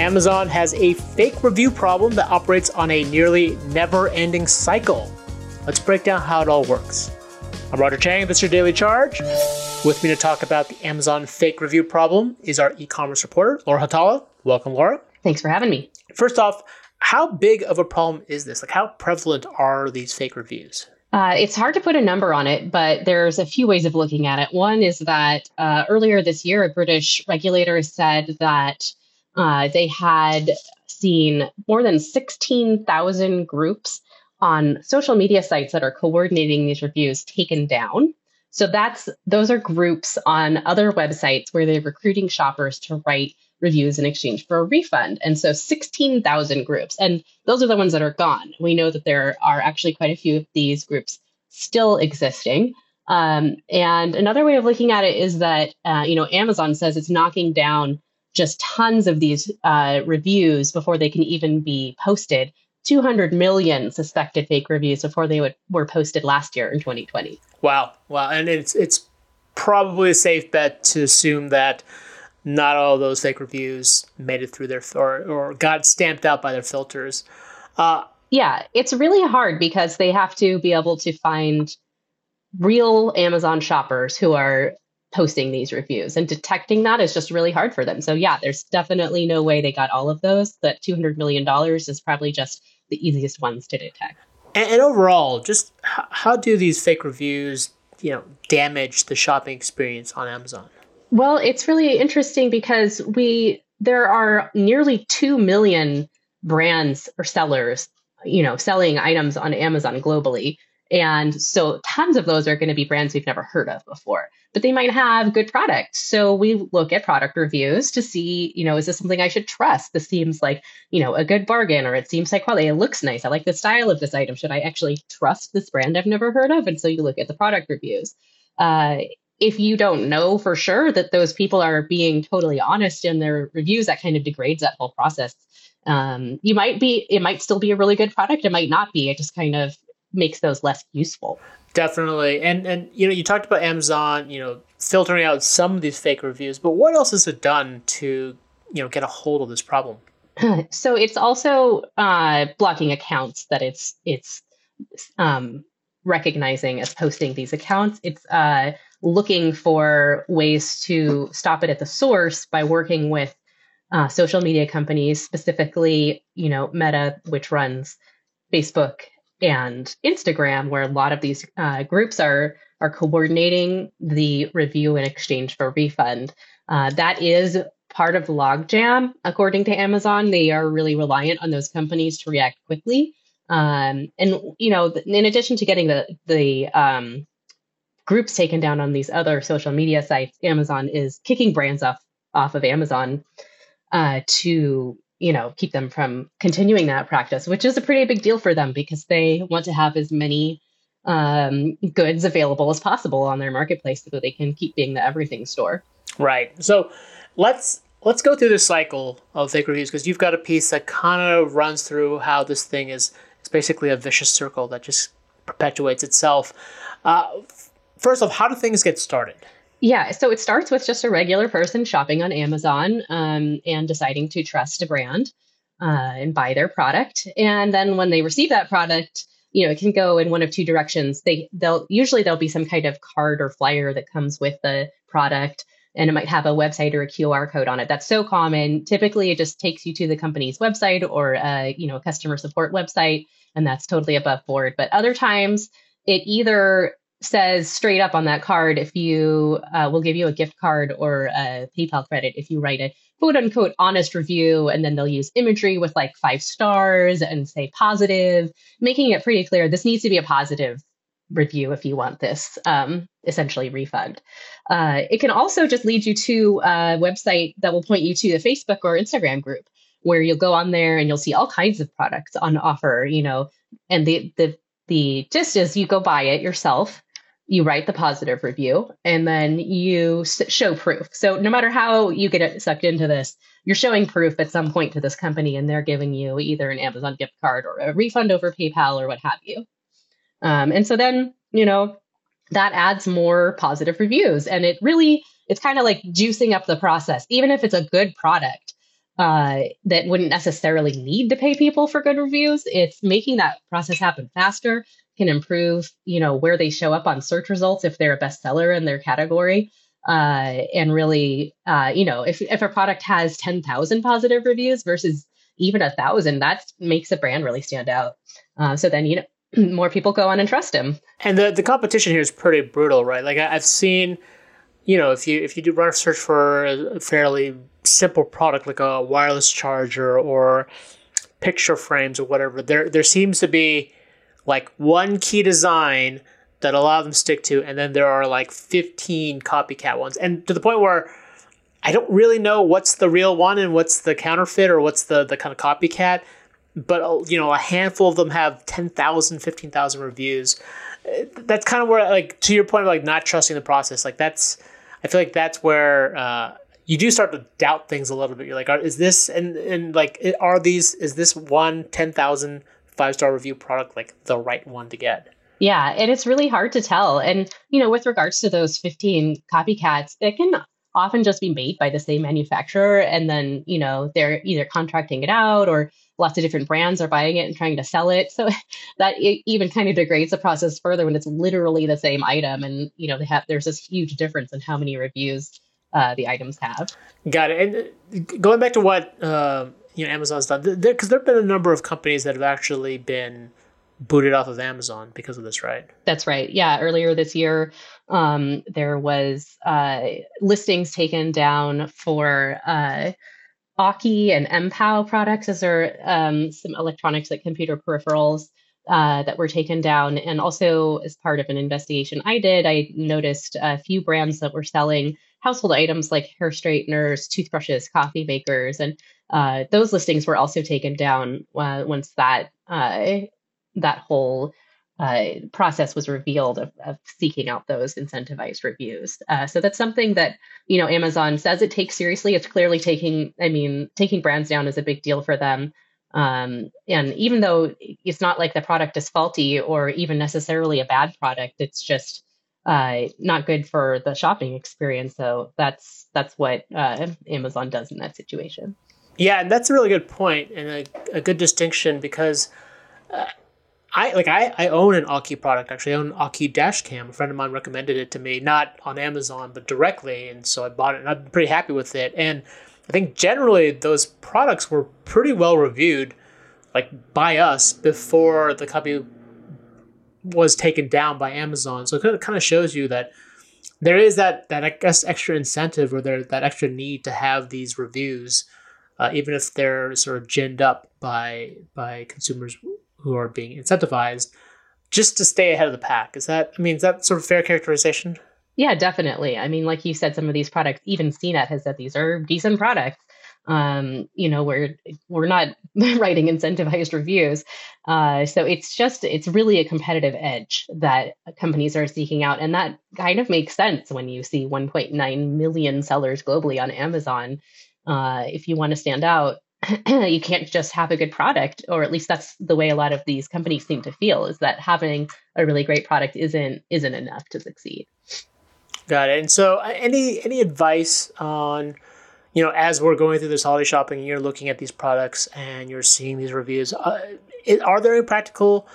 Amazon has a fake review problem that operates on a nearly never ending cycle. Let's break down how it all works. I'm Roger Cheng, this is your Daily Charge. With me to talk about the Amazon fake review problem is our e commerce reporter, Laura Hautala. Welcome, Laura. Thanks for having me. First off, how big of a problem is this? Like, how prevalent are these fake reviews? Uh, it's hard to put a number on it, but there's a few ways of looking at it. One is that uh, earlier this year, a British regulator said that uh, they had seen more than 16,000 groups on social media sites that are coordinating these reviews taken down. So that's those are groups on other websites where they're recruiting shoppers to write reviews in exchange for a refund. And so 16,000 groups, and those are the ones that are gone. We know that there are actually quite a few of these groups still existing. Um, and another way of looking at it is that uh, you know Amazon says it's knocking down just tons of these uh, reviews before they can even be posted. 200 million suspected fake reviews before they would, were posted last year in 2020. Wow, wow, and it's it's probably a safe bet to assume that not all those fake reviews made it through their or or got stamped out by their filters. Uh, yeah, it's really hard because they have to be able to find real Amazon shoppers who are posting these reviews and detecting that is just really hard for them. So yeah, there's definitely no way they got all of those. That 200 million dollars is probably just the easiest ones to detect. And, and overall, just how, how do these fake reviews, you know, damage the shopping experience on Amazon? Well, it's really interesting because we there are nearly 2 million brands or sellers, you know, selling items on Amazon globally. And so tons of those are going to be brands we've never heard of before, but they might have good products. So we look at product reviews to see, you know, is this something I should trust? This seems like, you know, a good bargain or it seems high quality. It looks nice. I like the style of this item. Should I actually trust this brand I've never heard of? And so you look at the product reviews. Uh, if you don't know for sure that those people are being totally honest in their reviews, that kind of degrades that whole process. Um, you might be, it might still be a really good product. It might not be. It just kind of makes those less useful. Definitely. And and you know, you talked about Amazon, you know, filtering out some of these fake reviews, but what else has it done to, you know, get a hold of this problem? so it's also uh, blocking accounts that it's it's um, recognizing as posting these accounts. It's uh, looking for ways to stop it at the source by working with uh, social media companies, specifically, you know, Meta, which runs Facebook and Instagram, where a lot of these uh, groups are are coordinating the review in exchange for refund. Uh, that is part of logjam, according to Amazon. They are really reliant on those companies to react quickly. Um, and you know, in addition to getting the the um, groups taken down on these other social media sites, Amazon is kicking brands off off of Amazon uh, to you know, keep them from continuing that practice, which is a pretty big deal for them because they want to have as many um, goods available as possible on their marketplace so that they can keep being the everything store. Right. So let's let's go through the cycle of fake reviews because you've got a piece that kind of runs through how this thing is. It's basically a vicious circle that just perpetuates itself. Uh, first off, how do things get started? Yeah, so it starts with just a regular person shopping on Amazon um, and deciding to trust a brand uh, and buy their product. And then when they receive that product, you know, it can go in one of two directions. They they'll usually there'll be some kind of card or flyer that comes with the product, and it might have a website or a QR code on it. That's so common. Typically, it just takes you to the company's website or a you know a customer support website, and that's totally above board. But other times, it either says straight up on that card if you uh, will give you a gift card or a PayPal credit if you write a quote unquote honest review, and then they'll use imagery with like five stars and say positive, making it pretty clear this needs to be a positive review if you want this um, essentially refund. Uh, it can also just lead you to a website that will point you to the Facebook or Instagram group where you'll go on there and you'll see all kinds of products on offer, you know, and the the the gist is you go buy it yourself, you write the positive review, and then you show proof. So no matter how you get sucked into this, you're showing proof at some point to this company, and they're giving you either an Amazon gift card or a refund over PayPal or what have you. Um, and so then you know that adds more positive reviews, and it really it's kind of like juicing up the process, even if it's a good product uh, that wouldn't necessarily need to pay people for good reviews. It's making that process happen faster, can improve, you know, where they show up on search results if they're a bestseller in their category. Uh, and really, uh, you know, if, if a product has 10,000 positive reviews versus even a thousand, that makes a brand really stand out. Uh, so then, you know, more people go on and trust him. And the, the competition here is pretty brutal, right? Like I, I've seen, you know, if you if you do run a search for a fairly simple product like a wireless charger or picture frames or whatever, there there seems to be like one key design that a lot of them stick to, and then there are like 15 copycat ones. And to the point where I don't really know what's the real one and what's the counterfeit or what's the, the kind of copycat. But, uh, you know, a handful of them have 10,000, 15,000 reviews. Uh, that's kind of where, like, to your point of like not trusting the process, like that's, I feel like that's where uh, you do start to doubt things a little bit. You're like, are, is this and and like are these is this one 10,000 five star review product like the right one to get? Yeah, and it's really hard to tell. And you know, with regards to those 15 copycats, it can often just be made by the same manufacturer and then, you know, they're either contracting it out or lots of different brands are buying it and trying to sell it. So that even kind of degrades the process further when it's literally the same item and, you know, they have there's this huge difference in how many reviews uh, the items have. Got it. And uh, going back to what uh, you know Amazon's done, because there have been a number of companies that have actually been booted off of Amazon because of this, right? That's right. Yeah, earlier this year, um, there was uh, listings taken down for uh, Aukey and MPOW products, as are um, some electronics like computer peripherals. Uh, that were taken down. And also, as part of an investigation I did, I noticed a few brands that were selling household items like hair straighteners, toothbrushes, coffee makers, and uh, those listings were also taken down uh, once that uh, that whole uh, process was revealed of, of, seeking out those incentivized reviews. Uh, so that's something that you know Amazon says it takes seriously. It's clearly taking. I mean, taking brands down is a big deal for them. Um, and even though it's not like the product is faulty or even necessarily a bad product, it's just uh, not good for the shopping experience. So that's that's what Amazon does in that situation. Yeah, and that's a really good point and a, a good distinction because uh, I like I, I own an Aukey product. Actually, I own Aukey dash cam. A friend of mine recommended it to me, not on Amazon but directly, and so I bought it. and I'm pretty happy with it. And I think generally those products were pretty well reviewed, like by us before the copy was taken down by Amazon. So it kind of shows you that there is that that I guess extra incentive or there that extra need to have these reviews, uh, even if they're sort of ginned up by by consumers who are being incentivized, just to stay ahead of the pack. Is that I mean is that sort of fair characterization? Yeah, definitely. I mean, like you said, some of these products, even CNET has said these are decent products um, you know we're we're not writing incentivized reviews uh, so it's just it's really a competitive edge that companies are seeking out and that kind of makes sense when you see 1.9 million sellers globally on amazon uh, if you want to stand out you can't just have a good product or at least that's the way a lot of these companies seem to feel is that having a really great product isn't isn't enough to succeed. Got it. And so uh, any any advice on you know, as we're going through this holiday shopping and you're looking at these products and you're seeing these reviews, uh, are there any practical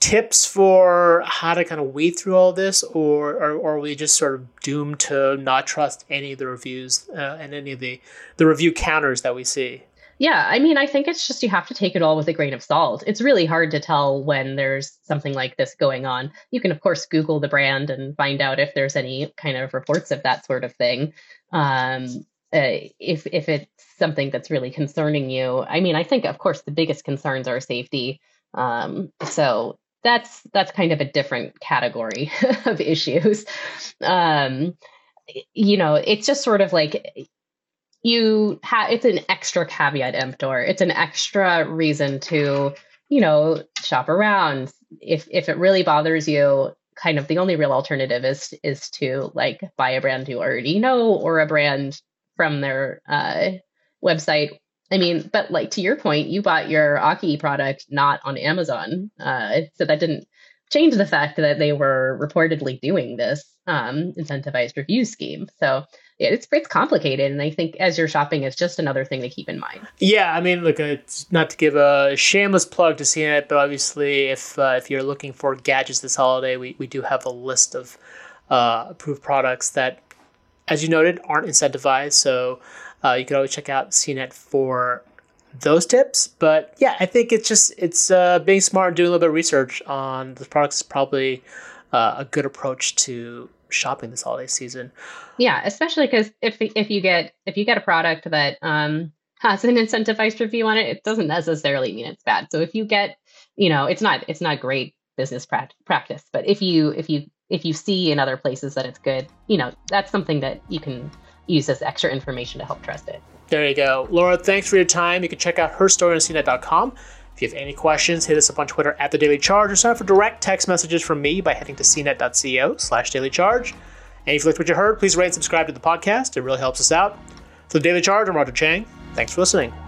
tips for how to kind of weed through all this, or, or, or are we just sort of doomed to not trust any of the reviews uh, and any of the, the review counters that we see? Yeah, I mean, I think it's just you have to take it all with a grain of salt. It's really hard to tell when there's something like this going on. You can, of course, Google the brand and find out if there's any kind of reports of that sort of thing. Um, uh, if if it's something that's really concerning you. I mean, I think of course the biggest concerns are safety. Um, so that's that's kind of a different category of issues. Um, you know, it's just sort of like you have it's an extra caveat emptor. It's an extra reason to, you know, shop around. If if it really bothers you, kind of the only real alternative is is to like buy a brand you already know or a brand from their uh, website. I mean, but like to your point, you bought your Aukey product not on Amazon, uh, so that didn't change the fact that they were reportedly doing this um, incentivized review scheme. So yeah, it's it's complicated, and I think as you're shopping, it's just another thing to keep in mind. Yeah, I mean, look, it's not to give a shameless plug to CNET, but obviously, if uh, if you're looking for gadgets this holiday, we, we do have a list of uh, approved products that, as you noted, aren't incentivized. So uh, you can always check out CNET for those tips. But yeah, I think it's just it's uh, being smart and doing a little bit of research on the products is probably uh, a good approach to shopping this holiday season. Yeah, especially because if if you get if you get a product that um, has an incentivized review on it, it doesn't necessarily mean it's bad. So if you get, you know, it's not it's not great business pra- practice, but if you if you if you see in other places that it's good, you know, that's something that you can use this extra information to help trust it. There you go. Laura, thanks for your time. You can check out her story on cnet.com. If you have any questions, hit us up on Twitter at The Daily Charge or sign up for direct text messages from me by heading to cnet.co slash daily charge. And if you liked what you heard, please rate and subscribe to the podcast. It really helps us out. For The Daily Charge, I'm Roger Cheng. Thanks for listening.